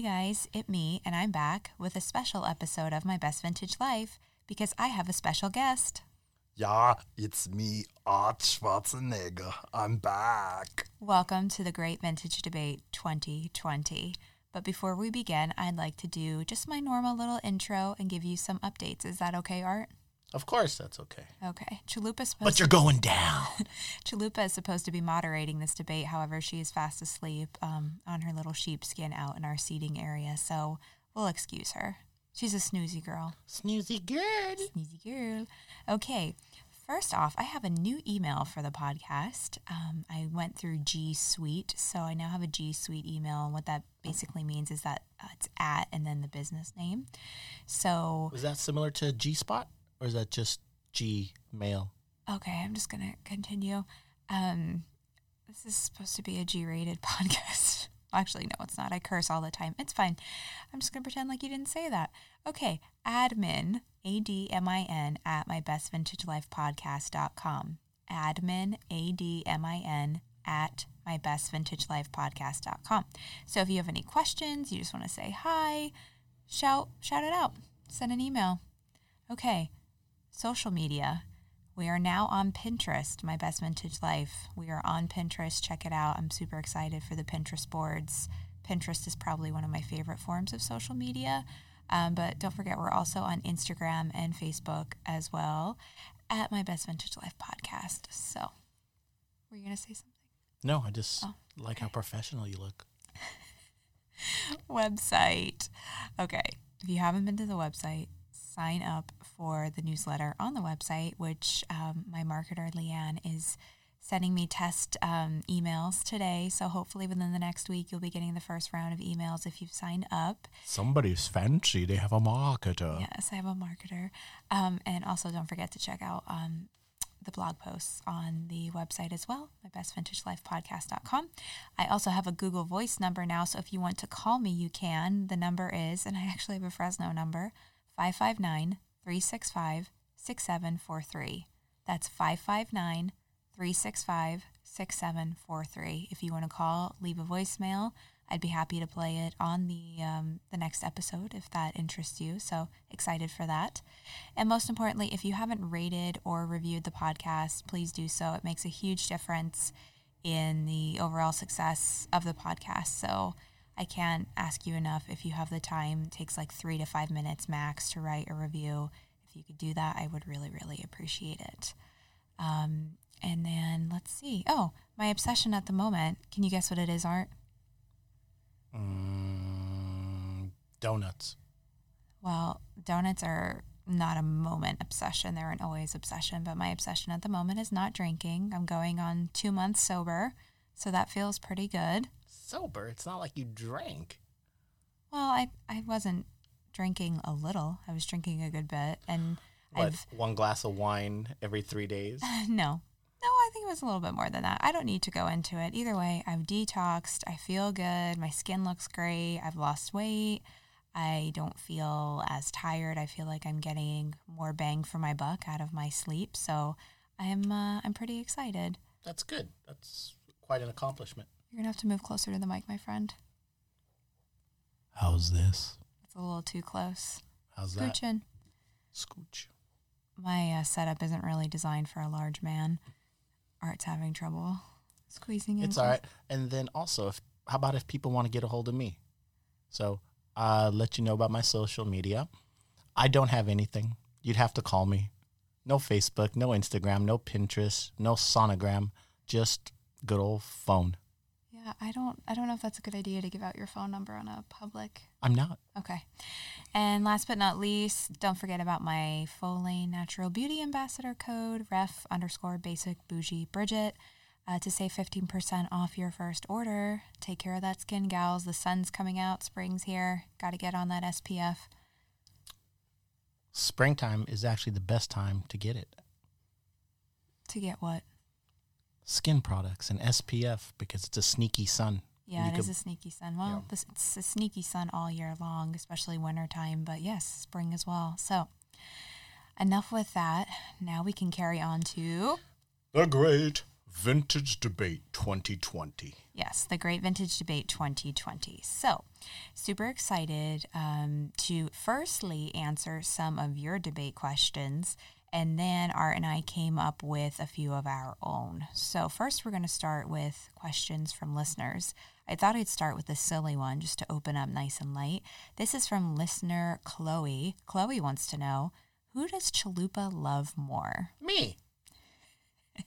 Hey guys, it me, and I'm back with a special episode of My Best Vintage Life because I have a special guest. Yeah, it's me, Art Schwarzenegger. I'm back. Welcome to the Great Vintage Debate 2020. But before we begin, I'd like to do just my normal little intro and give you some updates. Is that okay, Art? Of course, that's okay. Okay. Chalupa's supposed But you're going down. Chalupa is supposed to be moderating this debate. However, she is fast asleep um, on her little sheepskin out in our seating area, so we'll excuse her. She's a snoozy girl. Snoozy good. Snoozy girl. Okay. First off, I have a new email for the podcast. Um, I went through G Suite, so I now have a G Suite email. And what that basically means is that uh, it's at and then the business name. So, Was that similar to G Spot, or is that just G Mail? okay, I'm just to continue. Um, this is supposed to be a G rated podcast. Actually, no, it's not. I curse all the time. It's fine. I'm just to pretend like you didn't say that. Okay, admin, A D M I N, at mybestvintagelifepodcast.com. Admin, A D M I N, at mybestvintagelifepodcast.com. So if you have any questions, you just want to say hi, shout, shout it out, send an email. Okay, social media. We are now on Pinterest, My Best Vintage Life. We are on Pinterest. Check it out. I'm super excited for the Pinterest boards. Pinterest is probably one of my favorite forms of social media. Um, but don't forget, we're also on Instagram and Facebook as well at My Best Vintage Life podcast. So, were you going to say something? No, I just Oh, like how professional you look. website. Okay, if you haven't been to the website, sign up for the newsletter on the website, which um, my marketer Leanne is sending me test um, emails today. So hopefully within the next week, you'll be getting the first round of emails if you've signed up. Somebody's fancy. They have a marketer. Yes, I have a marketer. Um, and also, don't forget to check out um, the blog posts on the website as well, mybestvintagelifepodcast.com. I also have a Google Voice number now, so if you want to call me, you can. The number is, and I actually have a Fresno number, 559 365 6743. That's 559 365 6743. If you want to call, leave a voicemail. I'd be happy to play it on the um, the next episode if that interests you. So excited for that. And most importantly, if you haven't rated or reviewed the podcast, please do so. It makes a huge difference in the overall success of the podcast. So I can't ask you enough if you have the time. It takes like three to five minutes max to write a review. If you could do that, I would really, really appreciate it. Um, and then let's see. Oh, my obsession at the moment. Can you guess what it is, Art? Mm, donuts. Well, donuts are not a moment obsession. They're an always obsession. But my obsession at the moment is not drinking. I'm going on two months sober. So that feels pretty good. Sober. It's not like you drank. Well, I, I wasn't drinking a little. I was drinking a good bit. And What, I've, one glass of wine every three days? no. No, I think it was a little bit more than that. I don't need to go into it. Either way, I've detoxed. I feel good. My skin looks great. I've lost weight. I don't feel as tired. I feel like I'm getting more bang for my buck out of my sleep. So I'm uh, I'm pretty excited. That's good. That's quite an accomplishment. You're gonna have to move closer to the mic, my friend. How's this? It's a little too close. How's that? Scooching. Scooch. My uh, setup isn't really designed for a large man. Art's having trouble squeezing in. It's all right. And then also, if how about if people want to get a hold of me? So I'll let you know about my social media. I don't have anything. You'd have to call me. No Facebook, no Instagram, no Pinterest, no sonogram, just good old phone. Yeah, I don't I don't know if that's a good idea to give out your phone number on a public. I'm not. Okay. And last but not least, don't forget about my Follain natural beauty ambassador code, ref underscore basic bougie Bridget, uh, to save 15% off your first order. Take care of that skin, gals. The sun's coming out, spring's here. Got to get on that SPF. Springtime is actually the best time to get it. To get what? Skin products and SPF because it's a sneaky sun. Yeah, You it is could- a sneaky sun. Well, Yeah. this, it's a sneaky sun all year long, especially wintertime, but yes, spring as well. So, enough with that. Now we can carry on to The Great Vintage Debate 2020. Yes, the Great Vintage Debate 2020. So, super excited um, to firstly answer some of your debate questions. And then Art and I came up with a few of our own. So, first, we're going to start with questions from listeners. I thought I'd start with a silly one just to open up nice and light. This is from listener Chloe. Chloe wants to know who does Chalupa love more? Me.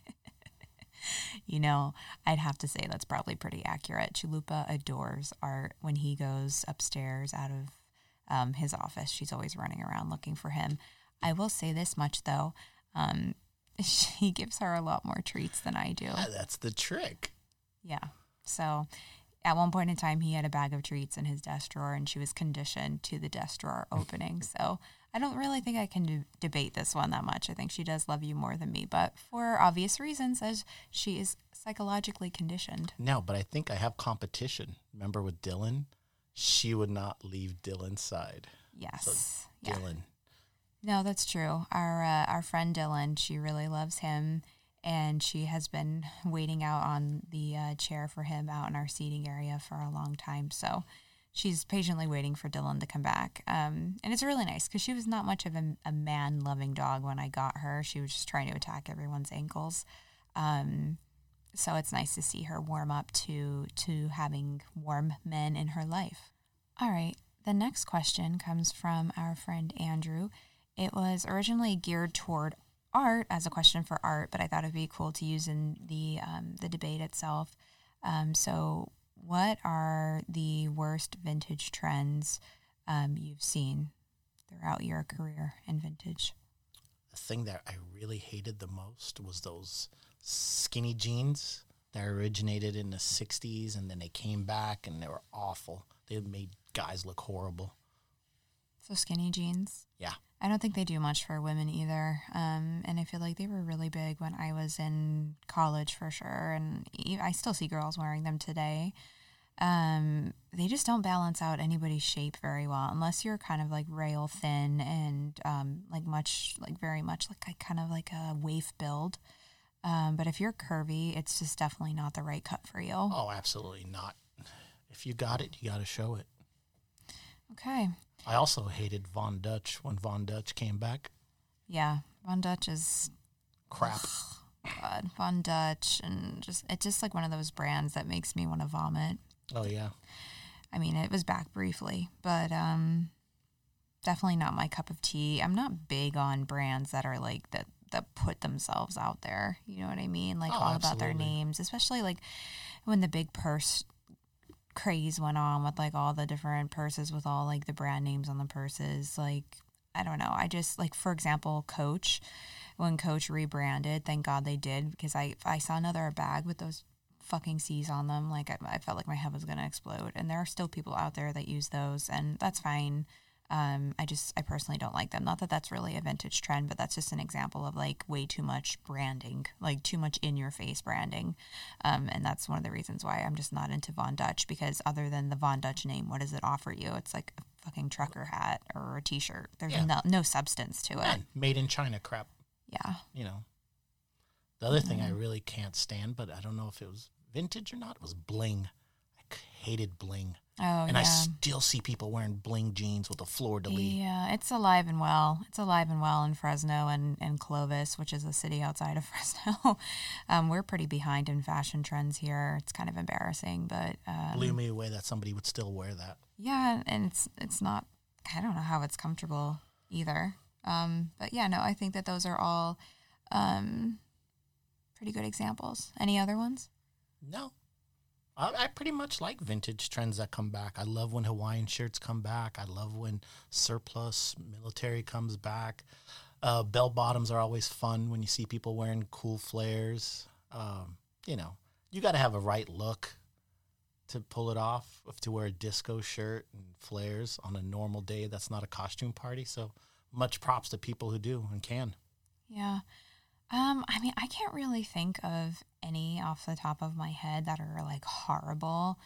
You know, I'd have to say that's probably pretty accurate. Chalupa adores Art when he goes upstairs out of um, his office. She's always running around looking for him. I will say this much though. Um, she gives her a lot more treats than I do. Ah, That's the trick. Yeah. So at one point in time, he had a bag of treats in his desk drawer, and she was conditioned to the desk drawer opening. So I don't really think I can de- debate this one that much. I think she does love you more than me, but for obvious reasons, as she is psychologically conditioned. No, but I think I have competition. Remember with Dylan? She would not leave Dylan's side. Yes. yeah. Dylan. No, that's true. Our uh, our friend Dylan, she really loves him, and she has been waiting out on the uh, chair for him out in our seating area for a long time. So she's patiently waiting for Dylan to come back. Um, and it's really nice because she was not much of a, a man loving dog when I got her. She was just trying to attack everyone's ankles. Um, so it's nice to see her warm up to to having warm men in her life. All right. The next question comes from our friend Andrew. It was originally geared toward art as a question for art, but I thought it'd be cool to use in the um, the debate itself. Um, so, what are the worst vintage trends um, you've seen throughout your career in vintage? The thing that I really hated the most was those skinny jeans that originated in the 60s and then they came back and they were awful. They made guys look horrible. So, skinny jeans. Yeah. I don't think they do much for women either. Um, and I feel like they were really big when I was in college for sure. And I still see girls wearing them today. Um, they just don't balance out anybody's shape very well unless you're kind of like rail thin and um, like much, like very much like a, kind of like a waif build. Um, but if you're curvy, it's just definitely not the right cut for you. Oh, absolutely not. If you got it, you got to show it. Okay. I also hated Von Dutch when Von Dutch came back. Yeah. Von Dutch is Crap. God, Von Dutch, and just it's just like one of those brands that makes me want to vomit. Oh, yeah. I mean, it was back briefly, but um, definitely not my cup of tea. I'm not big on brands that are like that that put themselves out there. You know what I mean? Like Oh, all about their names, especially like when the big purse craze went on with like all the different purses with all like the brand names on the purses. Like I don't know. I just like for example, Coach. When Coach rebranded, thank God they did because I I saw another bag with those fucking C's on them. Like I, I felt like my head was gonna explode. And there are still people out there that use those, and that's fine. Um, I just I personally don't like them. Not that that's really a vintage trend, but that's just an example of like way too much branding, like too much in your face branding. Um, and that's one of the reasons why I'm just not into Von Dutch because other than the Von Dutch name, what does it offer you? It's like a fucking trucker hat or a T-shirt. There's Yeah. no no substance to it. Made in China crap, Yeah. you know. The other thing I really can't stand, but I don't know if it was vintage or not, was bling. Hated bling. Oh and yeah. I still see people wearing bling jeans with a fleur de lis. Yeah, it's alive and well. It's alive and well in Fresno and, and Clovis, which is a city outside of Fresno. um, we're pretty behind in fashion trends here. It's kind of embarrassing, but um, Blew me away that somebody would still wear that. yeah, and it's it's not. I don't know how it's comfortable either. Um, but yeah, no, I think that those are all um, pretty good examples. Any other ones? No. I, I pretty much like vintage trends that come back. I love when Hawaiian shirts come back. I love when surplus military comes back. Uh, bell bottoms are always fun when you see people wearing cool flares. Um, you know, you got to have a right look to pull it off. To wear a disco shirt and flares on a normal day, that's not a costume party. So much props to people who do and can. Yeah. Um, I mean, I can't really think of any off the top of my head that are like horrible.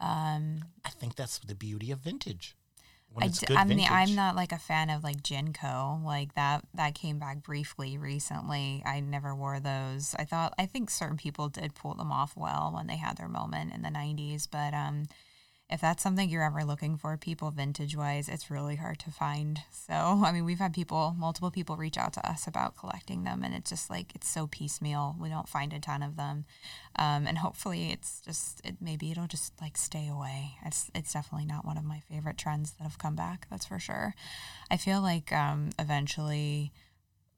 Um, I think that's the beauty of vintage. I, it's d- good I mean, vintage. I'm not like a fan of like JNCO. Like that, that came back briefly recently. I never wore those. I thought, I think certain people did pull them off well when they had their moment in the 90s. But um, if that's something you're ever looking for, people vintage wise, it's really hard to find. So, I mean, we've had people, multiple people reach out to us about collecting them, and it's just like, it's so piecemeal. We don't find a ton of them. Um, and hopefully it's just, it, maybe it'll just like stay away. It's, it's definitely not one of my favorite trends that have come back, that's for sure. I feel like um, eventually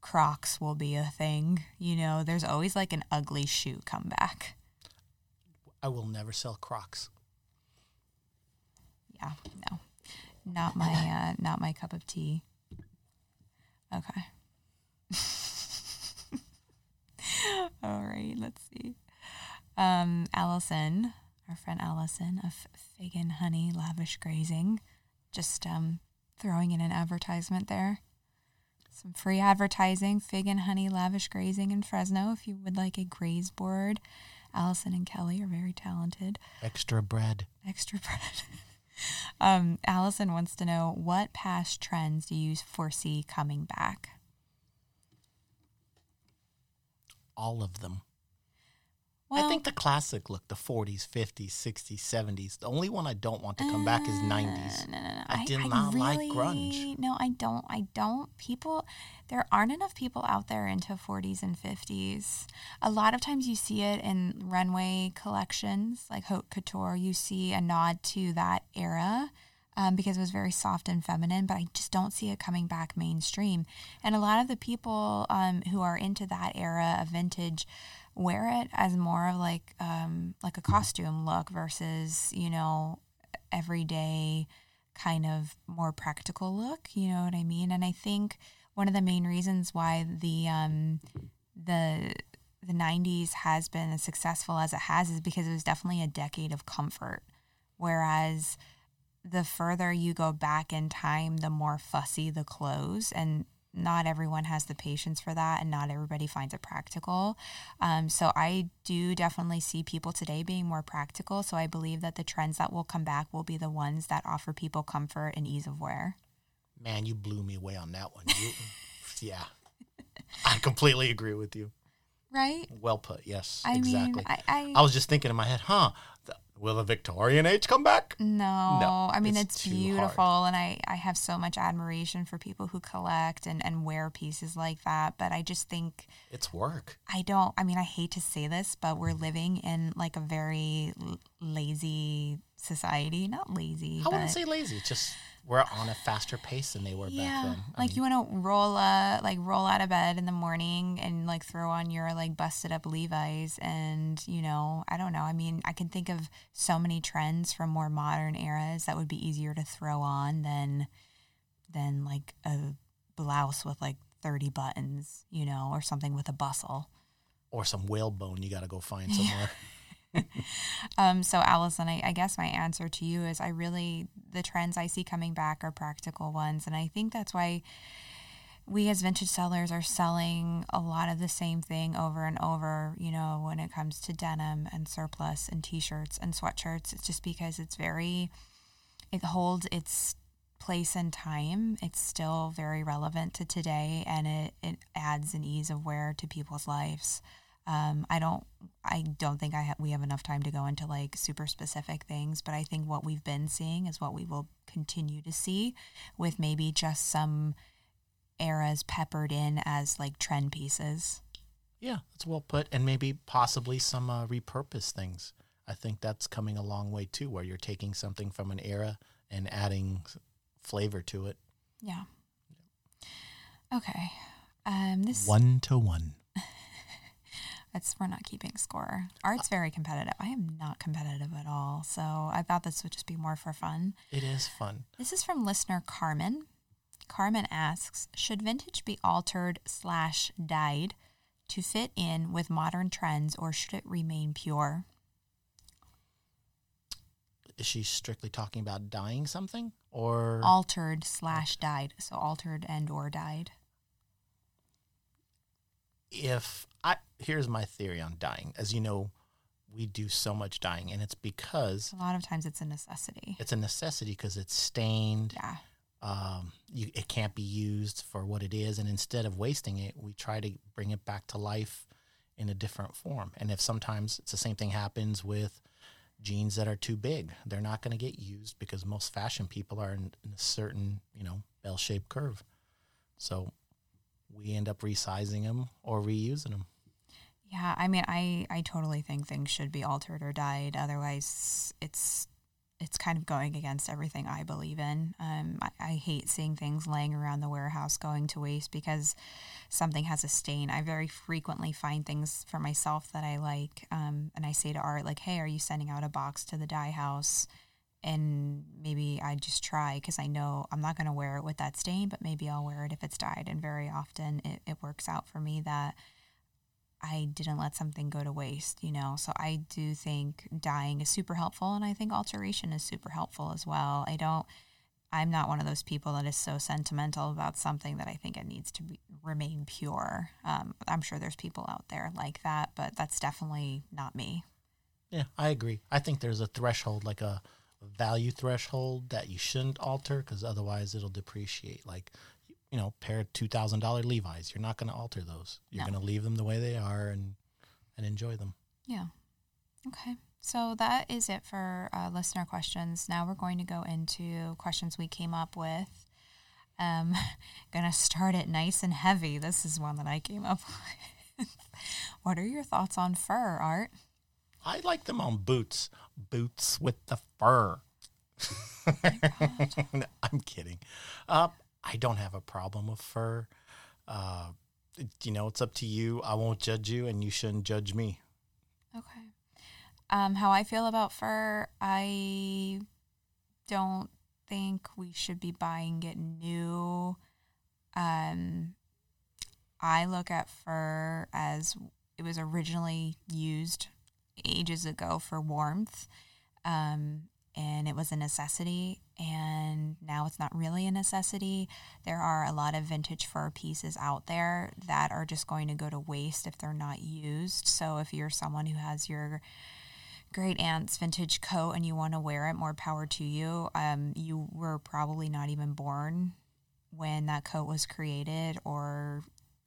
Crocs will be a thing. You know, there's always like an ugly shoe come back. I will never sell Crocs. Yeah, no, not my uh, not my cup of tea. Okay. All right, let's see. Um, Allison, our friend Allison of Fig and Honey Lavish Grazing, just um, throwing in an advertisement there. Some free advertising, Fig and Honey Lavish Grazing in Fresno. If you would like a graze board, Allison and Kelly are very talented Extra bread. extra bread. um, Allison wants to know what past trends do you foresee coming back? All of them. Well, I think the classic look, the 40s, 50s, 60s, 70s. The only one I don't want to come back is 90s. Uh, No, no, no. I did not like grunge. No, I don't. I don't. People, there aren't enough people out there into 40s and 50s. A lot of times you see it in runway collections like haute couture. You see a nod to that era. Um, because it was very soft and feminine, but I just don't see it coming back mainstream. And a lot of the people um, who are into that era of vintage wear it as more of like um, like a costume look versus you know everyday kind of more practical look. You know what I mean? And I think one of the main reasons why the um, the the 90s has been as successful as it has is because it was definitely a decade of comfort. Whereas the further you go back in time, the more fussy the clothes. And not everyone has the patience for that, and not everybody finds it practical. Um, so I do definitely see people today being more practical. So I believe that the trends that will come back will be the ones that offer people comfort and ease of wear. Man, you blew me away on that one. You, yeah. I completely agree with you. Right? Well put. Yes, I exactly. mean, I, I, I was just thinking in my head, huh? Th- Will the Victorian age come back? No, No, I mean it's it's, too hard. beautiful, and I I have so much admiration for people who collect and and wear pieces like that. But I just think It's work. I don't. I mean, I hate to say this, but we're living in like a very l- lazy society. Not lazy. I but wouldn't say lazy. It's just we're on a faster pace than they were yeah, back then. I like mean, you want to roll uh like roll out of bed in the morning and like throw on your like busted up Levi's and you know I don't know. I mean, I can think of so many trends from more modern eras that would be easier to throw on than than like a blouse with like thirty buttons, you know, or something with a bustle. or some whalebone you got to go find somewhere. Um, so Allison, I, I guess my answer to you is I really the trends I see coming back are practical ones, and I think that's why we as vintage sellers are selling a lot of the same thing over and over. You know, when it comes to denim and surplus and t-shirts and sweatshirts, it's just because it's very it holds its place and time. It's still very relevant to today, and it it adds an ease of wear to people's lives. Um, I don't I don't think I ha- we have enough time to go into like super specific things, but I think what we've been seeing is what we will continue to see with maybe just some eras peppered in as like trend pieces. yeah, that's well put. And maybe possibly some uh, repurposed things. I think that's coming a long way too, where you're taking something from an era and adding flavor to it. Yeah. Okay. Um this One to one. It's we're not keeping score. Art's very competitive. I am not competitive at all. So I thought this would just be more for fun. It is fun. This is from listener Carmen. Carmen asks, should vintage be altered slash dyed to fit in with modern trends or should it remain pure? Is she strictly talking about dyeing something or Altered slash dyed. So altered and or dyed. If I here's my theory on dying. As you know, we do so much dying, and it's because A lot of times it's a necessity. it's a necessity because it's stained. Yeah. Um, you, it can't be used for what it is, and instead of wasting it, we try to bring it back to life in a different form. And if sometimes it's the same thing happens with jeans that are too big, they're not going to get used because most fashion people are in, in a certain, you know, bell-shaped curve. So we end up resizing them or reusing them. Yeah, I mean, I I totally think things should be altered or dyed. Otherwise, it's it's kind of going against everything I believe in. Um, I, I hate seeing things laying around the warehouse going to waste because something has a stain. I very frequently find things for myself that I like, um, and I say to Art like, "Hey, are you sending out a box to the dye house?" And maybe I just try because I know I'm not going to wear it with that stain, but maybe I'll wear it if it's dyed. And very often it, it works out for me that I didn't let something go to waste, you know. So I do think dyeing is super helpful and I think alteration is super helpful as well. I don't I'm not one of those people that is so sentimental about something that I think it needs to be, remain pure. Um, I'm sure there's people out there like that, but that's definitely not me. Yeah, I agree. I think there's a threshold, like a value threshold that you shouldn't alter because otherwise it'll depreciate. Like, you know, pair of two thousand dollar Levi's, you're not going to alter those. You're No. going to leave them the way they are and and enjoy them. Yeah. Okay. So that is it for uh, listener questions. Now we're going to go into questions we came up with. Um, gonna start it nice and heavy. This is one that I came up with. what are your thoughts on fur, Art? I like them on boots, boots with the fur. I'm kidding. Uh, I don't have a problem with fur. Uh, you know, it's up to you. I won't judge you, and you shouldn't judge me. Okay. Um, how I feel about fur, I don't think we should be buying it new. Um, I look at fur as it was originally used ages ago for warmth, um, and it was a necessity. And now it's not really a necessity. There are a lot of vintage fur pieces out there that are just going to go to waste if they're not used. So if you're someone who has your great aunt's vintage coat and you want to wear it, more power to you. Um, you were probably not even born when that coat was created, or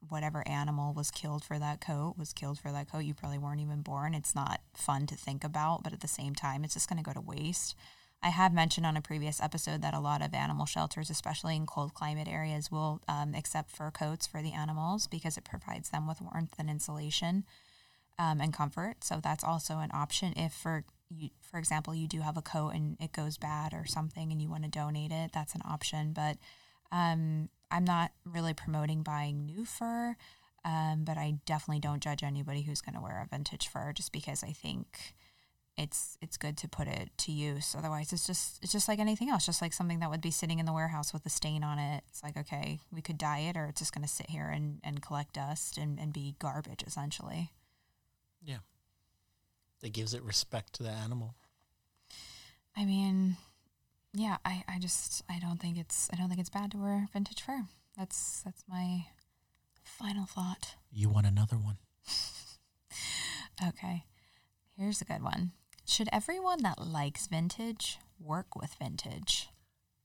whatever animal was killed for that coat was killed for that coat. You probably weren't even born. It's not fun to think about, but at the same time, it's just going to go to waste. I have mentioned on a previous episode that a lot of animal shelters, especially in cold climate areas, will um, accept fur coats for the animals because it provides them with warmth and insulation um, and comfort. So that's also an option if, for you, for example, you do have a coat and it goes bad or something, and you want to donate it. That's an option. But um, I'm not really promoting buying new fur, um, but I definitely don't judge anybody who's going to wear a vintage fur just because I think it's it's good to put it to use. Otherwise, it's just it's just like anything else, just like something that would be sitting in the warehouse with a stain on it. It's like okay, we could dye it, or it's just going to sit here and, and collect dust and, and be garbage essentially. Yeah. That gives it respect to the animal. I mean, yeah, I, I just I don't think it's I don't think it's bad to wear vintage fur. That's that's my final thought. You want another one? Okay. Here's a good one. Should everyone that likes vintage work with vintage?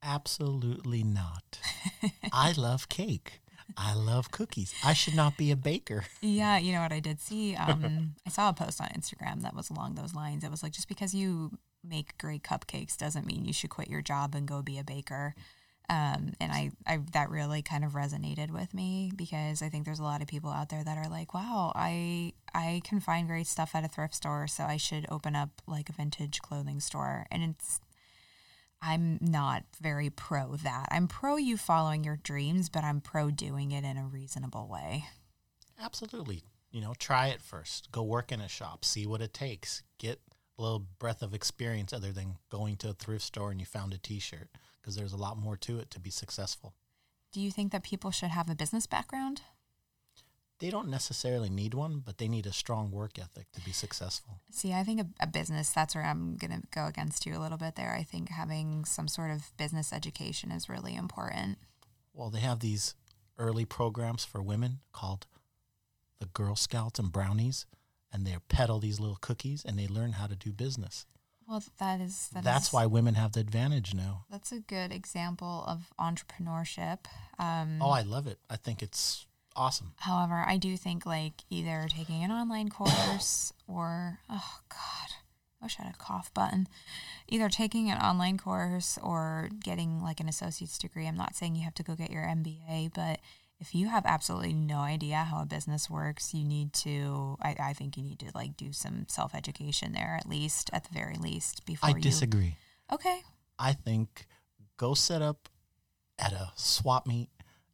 Absolutely not. I love cake. I love cookies. I should not be a baker. Yeah, you know what I did see? Um, I saw a post on Instagram that was along those lines. It was like just because you make great cupcakes doesn't mean you should quit your job and go be a baker. Um, and I, I that really kind of resonated with me because I think there's a lot of people out there that are like, wow, I I can find great stuff at a thrift store, so I should open up like a vintage clothing store. And it's I'm not very pro that. I'm pro you following your dreams, but I'm pro doing it in a reasonable way. Absolutely. You know, try it first. Go work in a shop, see what it takes. Get little breath of experience other than going to a thrift store and you found a t-shirt because there's a lot more to it to be successful. Do you think that people should have a business background? They don't necessarily need one, but they need a strong work ethic to be successful. See, I think a, a business, that's where I'm going to go against you a little bit there. I think having some sort of business education is really important. Well, they have these early programs for women called the Girl Scouts and Brownies, and they peddle these little cookies and they learn how to do business. Well, that is that That's is- why women have the advantage now. that's a good example of entrepreneurship. Um, Oh, I love it. I think it's awesome. However, I do think like either taking an online course or oh god, I wish I had a cough button. Either taking an online course or getting like an associate's degree. I'm not saying you have to go get your MBA, but if you have absolutely no idea how a business works, you need to. I, I think you need to like do some self education there at least, at the very least, before I you. disagree. Okay. I think go set up at a swap meet,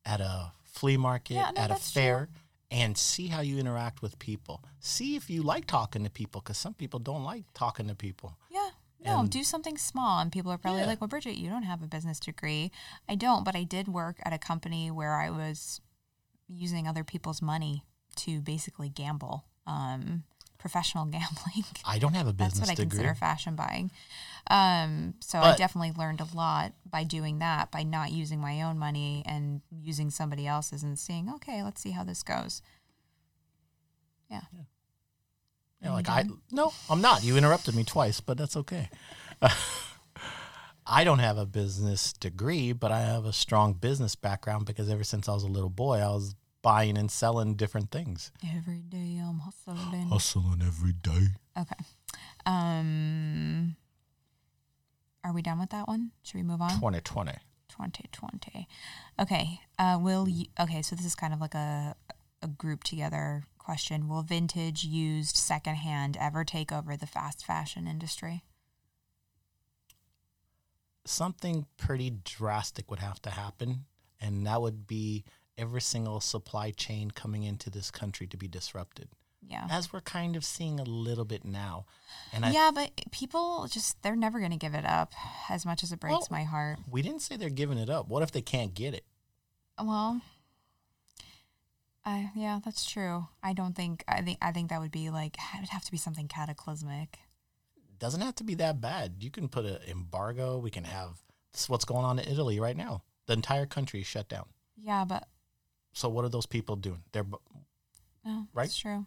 at a flea market, Yeah, no, at a fair, and see how you interact with people. See if you like talking to people, because some people don't like talking to people. No, do something small. And people are probably Yeah. like, well, Bridget, you don't have a business degree. I don't, but I did work at a company where I was using other people's money to basically gamble, um, professional gambling. I don't have a business That's what I degree. consider fashion buying. Um, so I definitely learned a lot by doing that, by not using my own money and using somebody else's and seeing, okay, let's see how this goes. Yeah. Yeah, Like I no, I'm not. You interrupted me twice, but that's okay. I don't have a business degree, but I have a strong business background because ever since I was a little boy, I was buying and selling different things. Every day I'm hustling. Hustling every day. Okay. Um, are we done with that one? Should we move on? 2020. 2020. Okay. Uh, will you, okay, so this is kind of like a a group together question. Will vintage used secondhand ever take over the fast fashion industry? Something pretty drastic would have to happen, and that would be every single supply chain coming into this country to be disrupted, Yeah. as we're kind of seeing a little bit now. And I yeah, but people just they're never going to give it up as much as it breaks Well- my heart. we didn't say they're giving it up. What if they can't get it? Well, I yeah, that's true. I don't think I think I think that would be like it would have to be something cataclysmic. doesn't have to be that bad. You can put an embargo. We can have this is what's going on in Italy right now. The entire country is shut down. Yeah, but So what are those people doing? They're no, Right? That's true.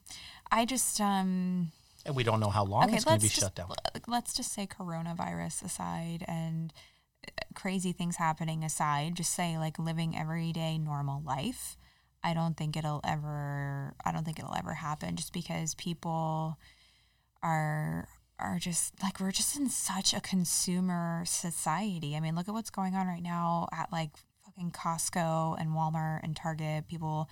I just um and we don't know how long okay. it's going to be just shut down. let's just say coronavirus aside and uh, crazy things happening aside. Just say like living everyday normal life. I don't think it'll ever. I don't think it'll ever happen. Just because people are are just like we're just in such a consumer society. I mean, look at what's going on right now at like fucking Costco and Walmart and Target. People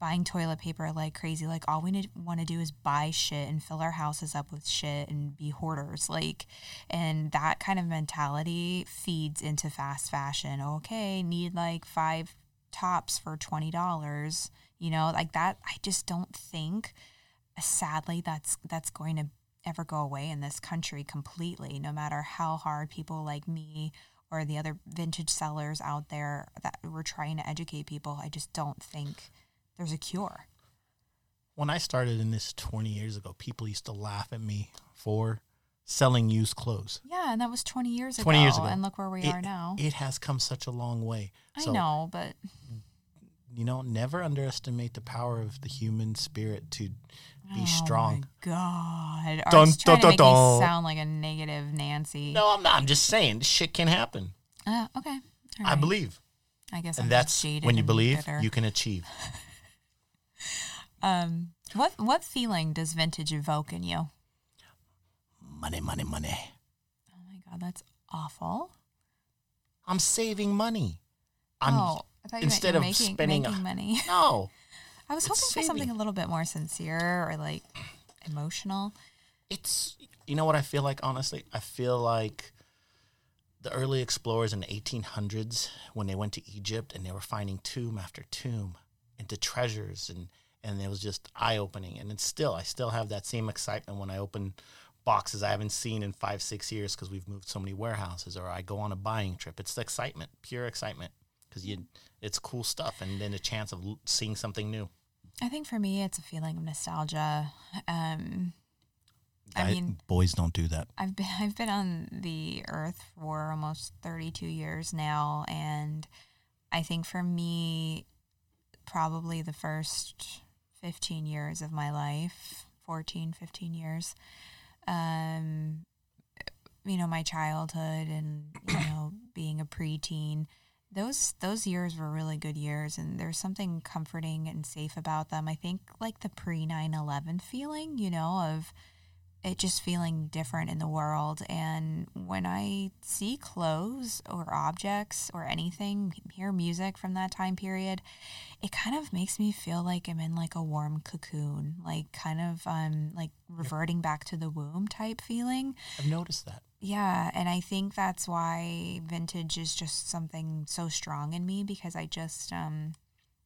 buying toilet paper like crazy. Like all we want to do is buy shit and fill our houses up with shit and be hoarders. Like, and that kind of mentality feeds into fast fashion. Okay, need like five tops for twenty dollars. You know, like that. I just don't think. Uh, sadly, that's that's going to ever go away in this country completely. No matter how hard people like me or the other vintage sellers out there that we're trying to educate people, I just don't think there's a cure. When I started in this 20 years ago, people used to laugh at me for selling used clothes. Yeah, and that was 20 years 20 ago. years ago. And look where we it, are now. It has come such a long way. I So, know, but You know, never underestimate the power of the human spirit to be oh strong. my God. Are Dun, you dun, to make dun, dun. sound like a negative Nancy? No, I'm not. I'm just saying, this shit can happen. Uh, okay. All I believe. I guess I'm And just that's when you believe, bitter. you can achieve. Um, what what feeling does vintage evoke in you? Money, money, money. Oh my god, that's awful. I'm saving money. I'm oh, I thought you instead meant you're of making, spending a- making money. no. I was hoping for something a little bit more sincere or like emotional. It's you know what I feel like honestly? I feel like the early explorers in the 1800s when they went to Egypt and they were finding tomb after tomb into treasures and and it was just eye-opening and it's still I still have that same excitement when I open boxes I haven't seen in 5 6 years cuz we've moved so many warehouses or I go on a buying trip. It's the excitement, pure excitement cuz you it's cool stuff and then a chance of seeing something new. I think for me, it's a feeling of nostalgia. Um, I Guy- mean- boys don't do that. I've been I've been on the earth for almost 32 years now and I think for me probably the first 15 years of my life, 14, 15 years. Um, you know, my childhood and, you know, being a preteen, those those years were really good years and there's something comforting and safe about them. I think like the pre 9/11 feeling, you know, of it just feeling different in the world. And when I see clothes or objects or anything, hear music from that time period, it kind of makes me feel like I'm in like a warm cocoon, like kind of um like reverting back to the womb type feeling. I've noticed that. Yeah, and I think that's why vintage is just something so strong in me because I just um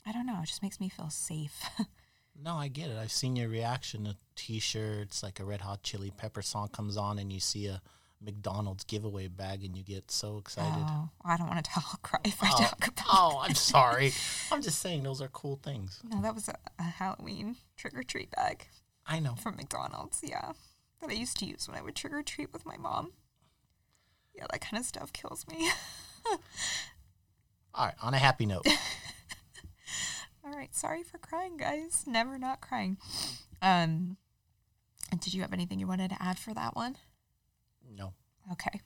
I don't know, it just makes me feel safe. No, I get it. I've seen your reaction to t-shirts, like a Red Hot Chili Pepper song comes on, and you see a McDonald's giveaway bag, and you get so excited. Oh, I don't want to talk cry if I Oh, talk about oh, I'm sorry. I'm just saying those are cool things. No, that was a, a Halloween trick or treat bag I know. from McDonald's. Yeah, that I used to use when I would trick or treat with my mom. Yeah, that kind of stuff kills me. All right, on a happy note. All right, sorry for crying, guys. Never not crying. Um, and did you have anything you wanted to add for that one? No. Okay.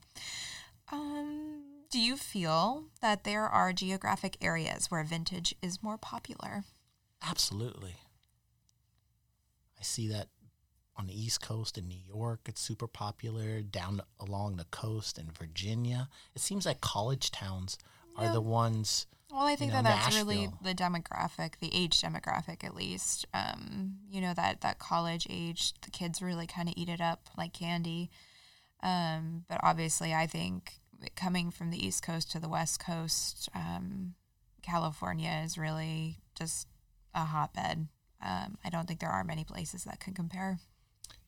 Um, do you feel that there are geographic areas where vintage is more popular? Absolutely. I see that on the East Coast in New York, it's super popular. Down along the coast in Virginia, it seems like college towns are Yeah. the ones. Well, I think know, that that's really the demographic, the age demographic, at least. Um, you know that that college age, the kids really kind of eat it up like candy. Um, but obviously, I think coming from the East Coast to the West Coast, um, California is really just a hotbed. Um, I don't think there are many places that can compare.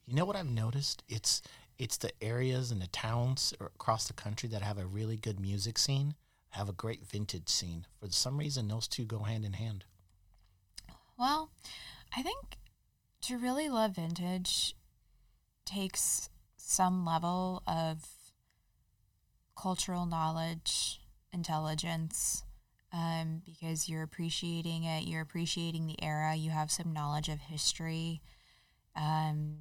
You know what I've noticed? It's it's the areas and the towns across the country that have a really good music scene, have a great vintage scene. For some reason, those two go hand in hand. Well, I think to really love vintage takes some level of cultural knowledge, intelligence, um, because you're appreciating it, you're appreciating the era, you have some knowledge of history. Um,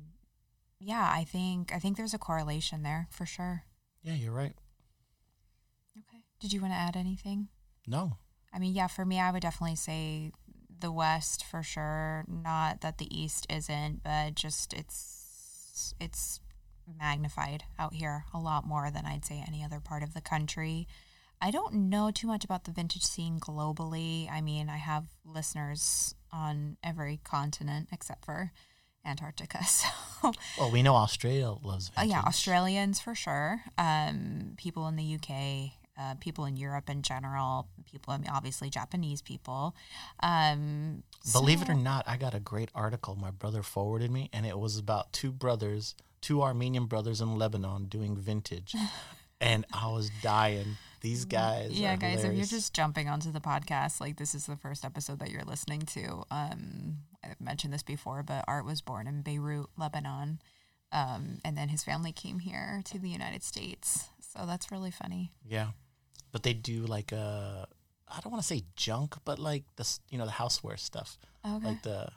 yeah, I think I think there's a correlation there for sure. Yeah, you're right. Did you want to add anything? No, I mean, yeah, for me, I would definitely say the West for sure. Not that the East isn't, but just it's it's magnified out here a lot more than I'd say any other part of the country. I don't know too much about the vintage scene globally. I mean, I have listeners on every continent except for Antarctica. So, well, we know Australia loves uh, vintage. yeah, Australians for sure. Um, people in the UK, uh, people in Europe in general, people, I mean, obviously Japanese people. Um, Believe it or not, I got a great article my brother forwarded me, and it was about two brothers, two Armenian brothers in Lebanon doing vintage. and I was dying. These guys. yeah, guys, if you're just jumping onto the podcast, like this is the first episode that you're listening to. Um, I've mentioned this before, but Art was born in Beirut, Lebanon. Um, and then his family came here to the United States. So that's really funny. Yeah, but they do like uh, I don't want to say junk, but like the you know the houseware stuff, Okay. like the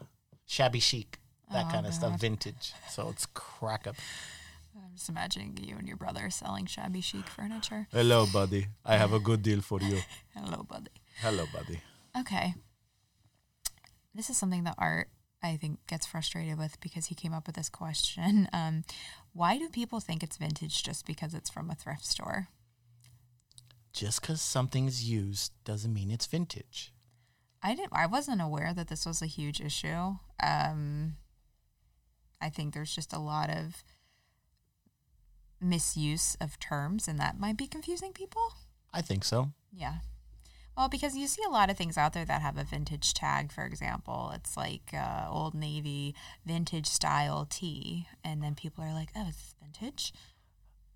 shabby chic, that Oh, kind of stuff, vintage. So it's crack up. I'm just imagining you and your brother selling shabby chic furniture. Hello, buddy. I have a good deal for you. Hello, buddy. Hello, buddy. Okay. This is something that Art, I think, gets frustrated with because he came up with this question. Um, why do people think it's vintage just because it's from a thrift store? Just because something's used doesn't mean it's vintage. I didn't. I wasn't aware that this was a huge issue. Um, I think there's just a lot of misuse of terms, and that might be confusing people. I think so. Yeah. Well, because you see a lot of things out there that have a vintage tag, for example. It's like uh, Old Navy vintage style tee. And then people are like, oh, is this vintage?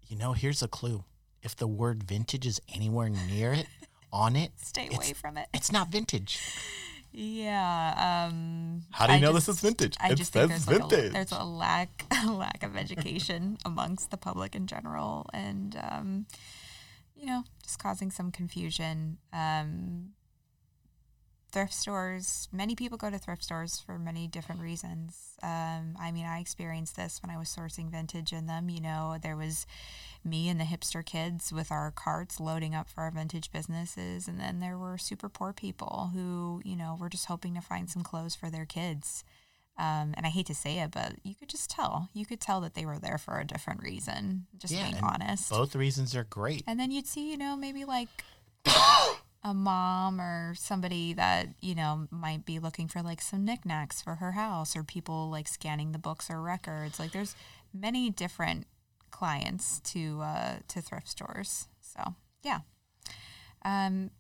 You know, here's a clue. If the word vintage is anywhere near it, on it, Stay away from it. it's not vintage. Yeah. Um, How do you I know just- this is vintage? I It just think says there's like a, vintage. there's a lack a lack of education amongst the public in general, and um, you know, just causing some confusion. Um, thrift stores, many people go to thrift stores for many different reasons. Um, I mean, I experienced this when I was sourcing vintage in them. You know, there was me and the hipster kids with our carts loading up for our vintage businesses. And then there were super poor people who, you know, were just hoping to find some clothes for their kids. Um, and I hate to say it, but you could just tell. You could tell that they were there for a different reason, just Yeah, being honest. Both reasons are great. And then you'd see, you know, maybe like a mom or somebody that, you know, might be looking for like some knickknacks for her house or people like scanning the books or records. Like there's many different clients to uh to thrift stores. So yeah. Um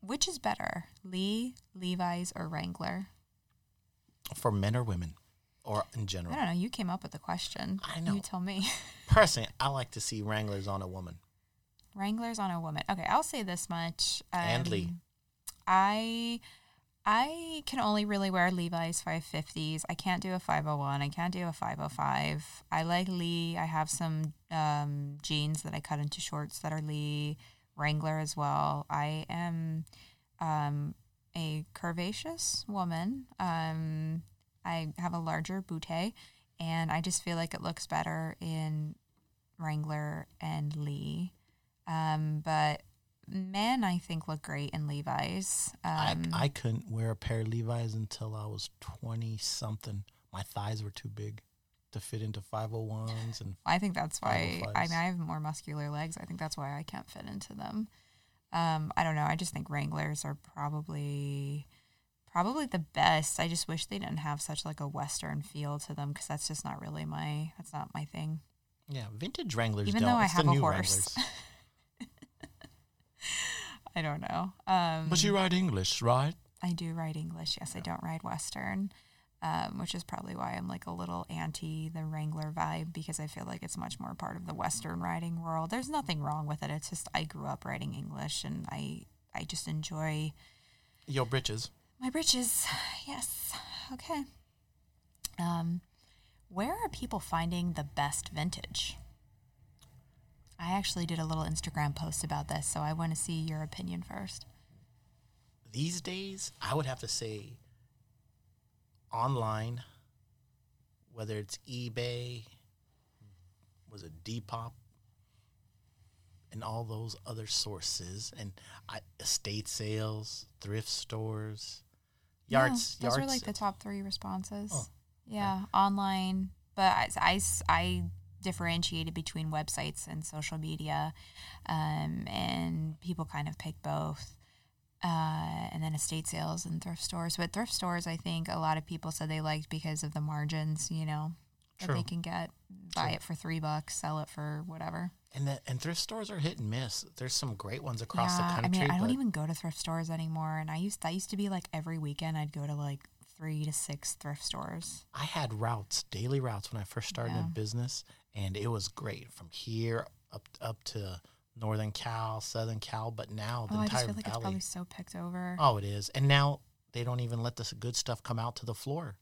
which is better, Lee, Levi's, or Wrangler? For men or women, or in general? I don't know. You came up with the question. I know. You tell me. Personally, I like to see Wranglers on a woman. Wranglers on a woman. Okay, I'll say this much. And Lee. Um, I I can only really wear Levi's 550s. I can't do a 501. I can't do a 505. I like Lee. I have some um, jeans that I cut into shorts that are Lee. Wrangler as well. I am um, a curvaceous woman. Um, I have a larger bootay, and I just feel like it looks better in Wrangler and Lee. Um, but men, I think, look great in Levi's. Um, I, I couldn't wear a pair of Levi's until I was 20 something. My thighs were too big to fit into 501s. And I think that's why. I mean, I have more muscular legs. I think that's why I can't fit into them. Um, I don't know. I just think Wranglers are probably probably the best. I just wish they didn't have such like a Western feel to them because that's just not really my. That's not my thing. yeah, vintage Wranglers Even don't. though I have the a new horse. I don't know. Um, But you write English, right? I do ride English. Yes, I don't ride Western, um, which is probably why I'm like a little anti the Wrangler vibe because I feel like it's much more part of the Western riding world. There's nothing wrong with it. It's just I grew up riding English and I I just enjoy your britches. my britches. Yes. Okay. Um, where are people finding the best vintage? I actually did a little Instagram post about this, so I want to see your opinion first. These days, I would have to say online, whether it's eBay, was it Depop, and all those other sources, and I, estate sales, thrift stores, yards. Yeah, those yards are like the top three responses. Oh, yeah, online. But I, I, I differentiated between websites and social media, um, and people kind of pick both. Uh, and then estate sales and thrift stores. But thrift stores, I think a lot of people said they liked because of the margins, you know, that they can get. Buy True. it for three bucks, sell it for whatever. And the, and thrift stores are hit and miss. There's some great ones across the country. I mean, I don't even go to thrift stores anymore. And I used that used to be like every weekend I'd go to like three to six thrift stores. I had routes, daily routes when I first started Yeah. in business, and it was great from here up up to Northern Cal, Southern Cal, but now the Oh, I just entire feel like it's valley. probably so picked over. oh, it is, and now they don't even let the good stuff come out to the floor.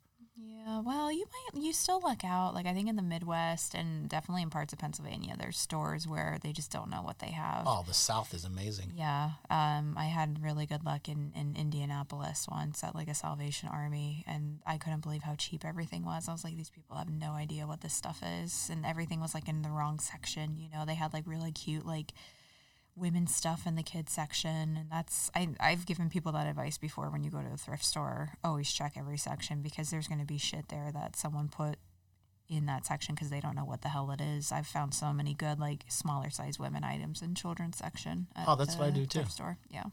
Yeah, well, you might you still luck out. Like I think in the Midwest and definitely in parts of Pennsylvania, there's stores where they just don't know what they have. Oh, the South is amazing. Yeah, um, I had really good luck in, in Indianapolis once at like a Salvation Army, and I couldn't believe how cheap everything was. I was like, these people have no idea what this stuff is, and everything was like in the wrong section. You know, they had like really cute like women's stuff in the kids section, and that's I I've given people that advice before. When you go to a thrift store, always check every section because there's going to be shit there that someone put in that section because they don't know what the hell it is. I've found so many good like smaller size women items in children's section. Oh, that's what I the do, too. thrift Store, yeah.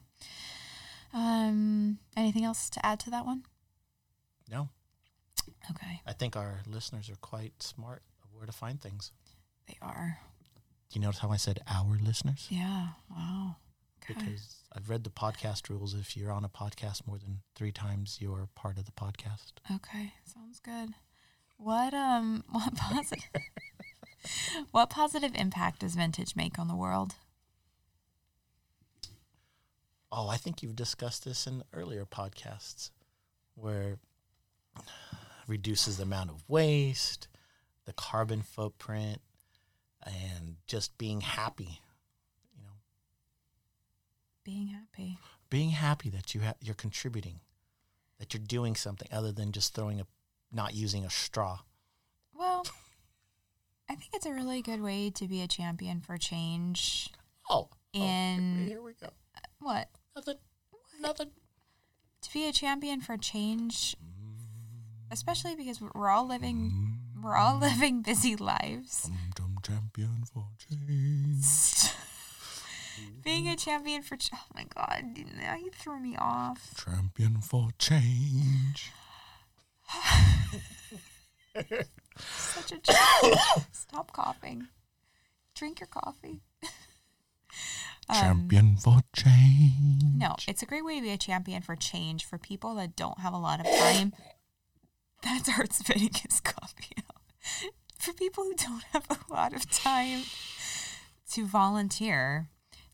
Um, anything else to add to that one? No, Okay, I think our listeners are quite smart of where to find things. they are. Do you notice how I said our listeners? Yeah. Wow. Okay. Because I've read the podcast rules. If you're on a podcast more than three times, you're part of the podcast. Okay, sounds good. What um what positive what positive impact does vintage make on the world? Oh, I think you've discussed this in earlier podcasts where reduces the amount of waste, the carbon footprint, and just being happy. You know, Being happy. being happy that you ha- you're contributing that you're doing something other than just throwing a, not using a straw. Well, I think it's a really good way to be a champion for change. Oh, oh In here we go. Uh, what? Nothing, nothing. To be a champion for change, especially because we're all living, we're all living busy lives. Champion for change. Being a champion for, ch- oh my god, now you threw me off. Champion for change. Such a ch- stop coughing. Drink your coffee. Um, Champion for change. No, it's a great way to be a champion for change for people that don't have a lot of time. That's Art spitting his coffee out. For people who don't have a lot of time to volunteer,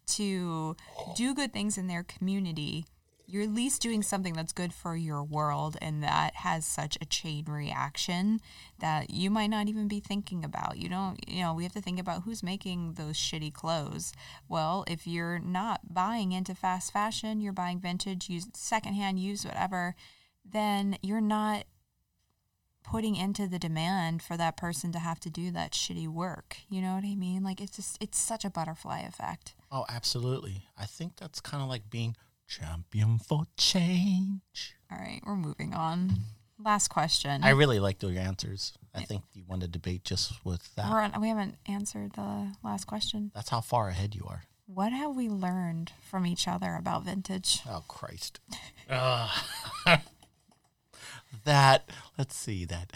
to do good things in their community, you're at least doing something that's good for your world and that has such a chain reaction that you might not even be thinking about. You don't, you know, we have to think about who's making those shitty clothes. Well, if you're not buying into fast fashion, you're buying vintage, used, secondhand, used, whatever, then you're not putting into the demand for that person to have to do that shitty work. You know what I mean? Like it's just it's such a butterfly effect. Oh, absolutely. I think that's kind of like being champion for change. All right, we're moving on. Last question. I really liked your answers. I think you won the debate just with that. We're on, we haven't answered the last question. That's how far ahead you are. What have we learned from each other about vintage? Oh Christ. Ugh. that let's see that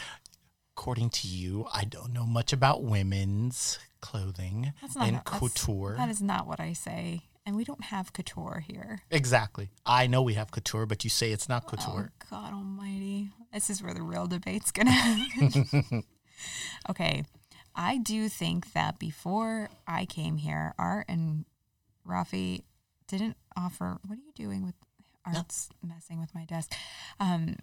according to you, I don't know much about women's clothing That's not and couture. That is not what I say. And we don't have couture here. exactly. I know we have couture, but you say it's not couture. Oh God Almighty! This is where the real debate's gonna happen. okay, I do think that before I came here, Art and Rafi didn't offer. What are you doing with Art's messing with my desk? Um,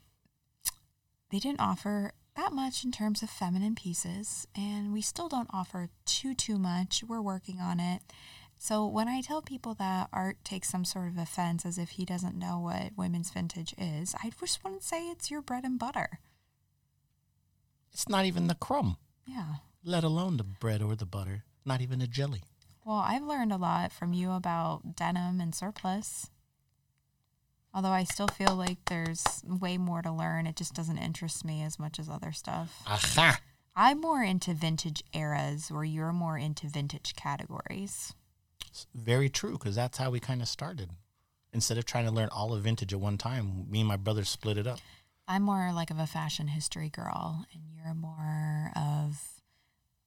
they didn't offer that much in terms of feminine pieces, and we still don't offer too too much. We're working on it. So when I tell people that Art takes some sort of offense as if he doesn't know what women's vintage is, I just want to say it's your bread and butter. It's not even the crumb, Yeah. let alone the bread or the butter. Not even the jelly. Well, I've learned a lot from you about denim and surplus. Although I still feel like there's way more to learn. It just doesn't interest me as much as other stuff. Aha. I'm more into vintage eras where you're more into vintage categories. It's very true because that's how we kind of started. Instead of trying to learn all of vintage at one time, me and my brother split it up. I'm more like of a fashion history girl, and you're more of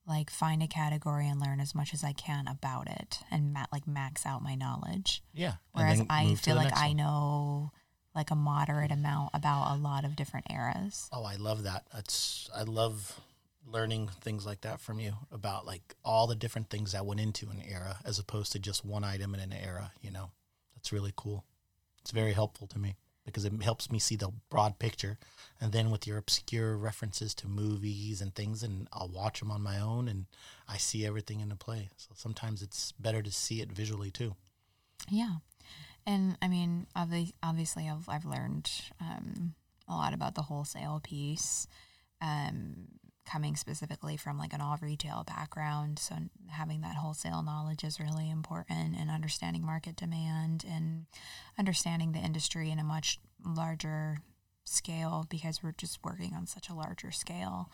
like find a category and learn as much as I can about it and ma- like max out my knowledge. Yeah. Whereas I feel like I one. know like a moderate amount about a lot of different eras. Oh, I love that. That's I love learning things like that from you about like all the different things that went into an era as opposed to just one item in an era, you know. That's really cool. It's very helpful to me because it helps me see the broad picture and then with your obscure references to movies and things and I'll watch them on my own and I see everything into play. So sometimes it's better to see it visually too. Yeah. And I mean, obvi- obviously, I've, I've learned um, a lot about the wholesale piece, um, coming specifically from like an all retail background. So having that wholesale knowledge is really important and understanding market demand and understanding the industry in a much larger scale because we're just working on such a larger scale.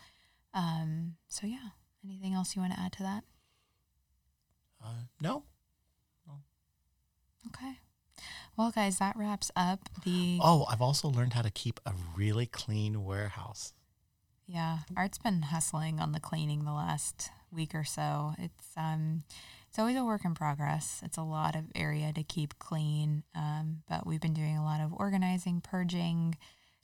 Um, so, yeah. Anything else you want to add to that? Uh, no. Okay. Well, guys, that wraps up the. Oh, I've also learned how to keep a really clean warehouse. Yeah, Art's been hustling on the cleaning the last week or so. It's um, it's always a work in progress. It's a lot of area to keep clean, um, but we've been doing a lot of organizing, purging,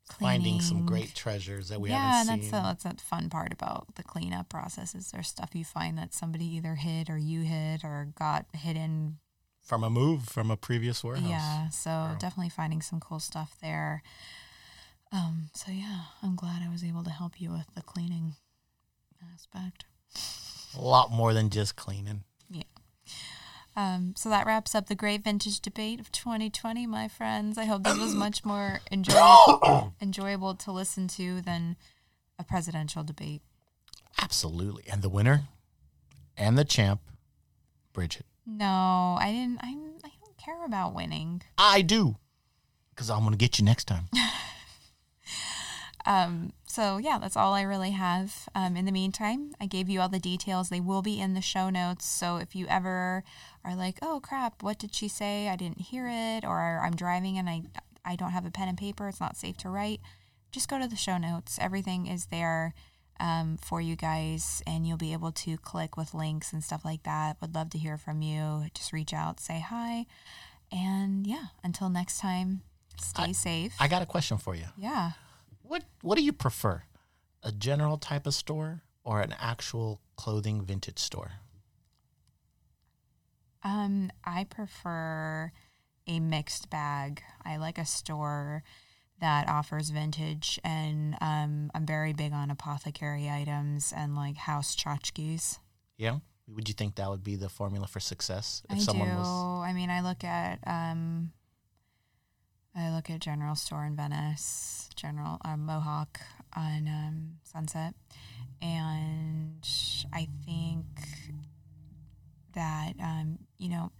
cleaning, Finding some great treasures that we yeah, haven't seen. that's the, that's the fun part about the cleanup process. Is there's stuff you find that somebody either hid or you hid or got hidden from a move from a previous warehouse. yeah, so definitely finding some cool stuff there. Um, so yeah, I'm glad I was able to help you with the cleaning aspect. A lot more than just cleaning. Yeah. Um, so that wraps up the great vintage debate of 2020, my friends. I hope this was much more enjoy- enjoyable to listen to than a presidential debate. Absolutely. And the winner and the champ, Bridget. No, I didn't. I, I don't care about winning. I do. Because I'm going to get you next time. Um, so yeah, that's all I really have. Um, in the meantime, I gave you all the details. They will be in the show notes. So if you ever are like, "Oh crap, what did she say? I didn't hear it," or "I'm driving and I I don't have a pen and paper. It's not safe to write," just go to the show notes. Everything is there um, for you guys, and you'll be able to click with links and stuff like that. Would love to hear from you. Just reach out, say hi, and yeah. Until next time, stay safe. I got a question for you. yeah. What What do you prefer? A general type of store or an actual clothing vintage store? Um, I prefer a mixed bag. I like a store that offers vintage, and um, I'm very big on apothecary items and like house tchotchkes. Yeah. Would you think that would be the formula for success if I do. someone was? I mean, I look at um, I look at General Store in Venice, General uh, Mohawk on um, Sunset, and I think that um, you know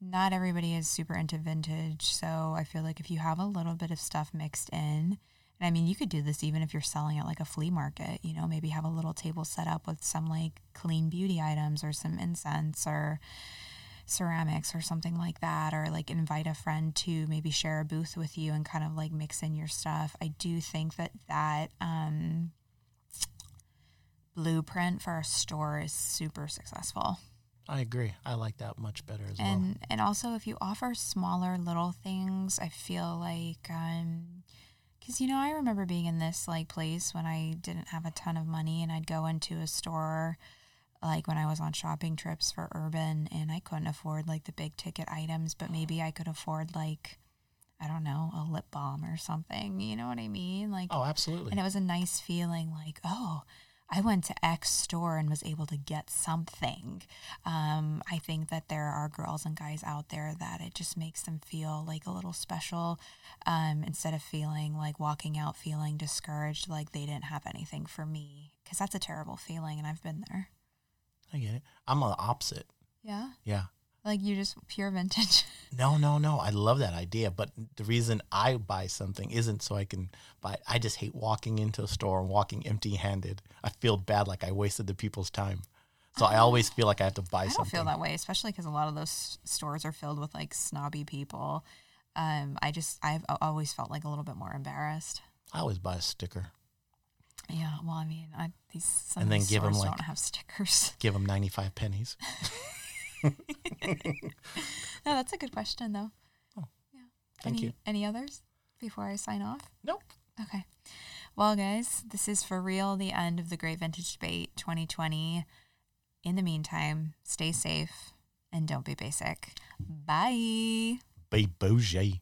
not everybody is super into vintage. So I feel like if you have a little bit of stuff mixed in, and I mean, you could do this even if you're selling at like a flea market, you know, maybe have a little table set up with some like clean beauty items or some incense or ceramics or something like that, or like invite a friend to maybe share a booth with you and kind of like mix in your stuff. I do think that that, um, blueprint for a store is super successful. I agree. I like that much better as well. and and also if you offer smaller little things i feel like um because you know i remember being in this like place when i didn't have a ton of money and i'd go into a store like when i was on shopping trips for urban and i couldn't afford like the big ticket items but maybe i could afford like i don't know a lip balm or something you know what i mean like Oh, absolutely. and it was a nice feeling like, oh, I went to X store and was able to get something. Um, I think that there are girls and guys out there that it just makes them feel like a little special um, instead of feeling like walking out feeling discouraged, like they didn't have anything for me. Because that's a terrible feeling, and I've been there. I get it. I'm the opposite. Yeah. Yeah. Like you just pure vintage. No, no, no. I love that idea. But the reason I buy something isn't so I can buy. I just hate walking into a store and walking empty handed. I feel bad like I wasted the people's time. So I always feel like I have to buy something. I don't something. feel that way, especially because a lot of those stores are filled with like snobby people. Um, I just I've always felt like a little bit more embarrassed. I always buy a sticker. Yeah, well, I mean, I, these some And then give 'em, stores like- don't have stickers. Give them 95 pennies. No, that's a good question though. Oh, yeah. thank any, you. Any others before I sign off? Nope. Okay. Well, guys, this is for real the end of the Great Vintage Debate 2020. In the meantime, stay safe and don't be basic. Bye. Be bougie.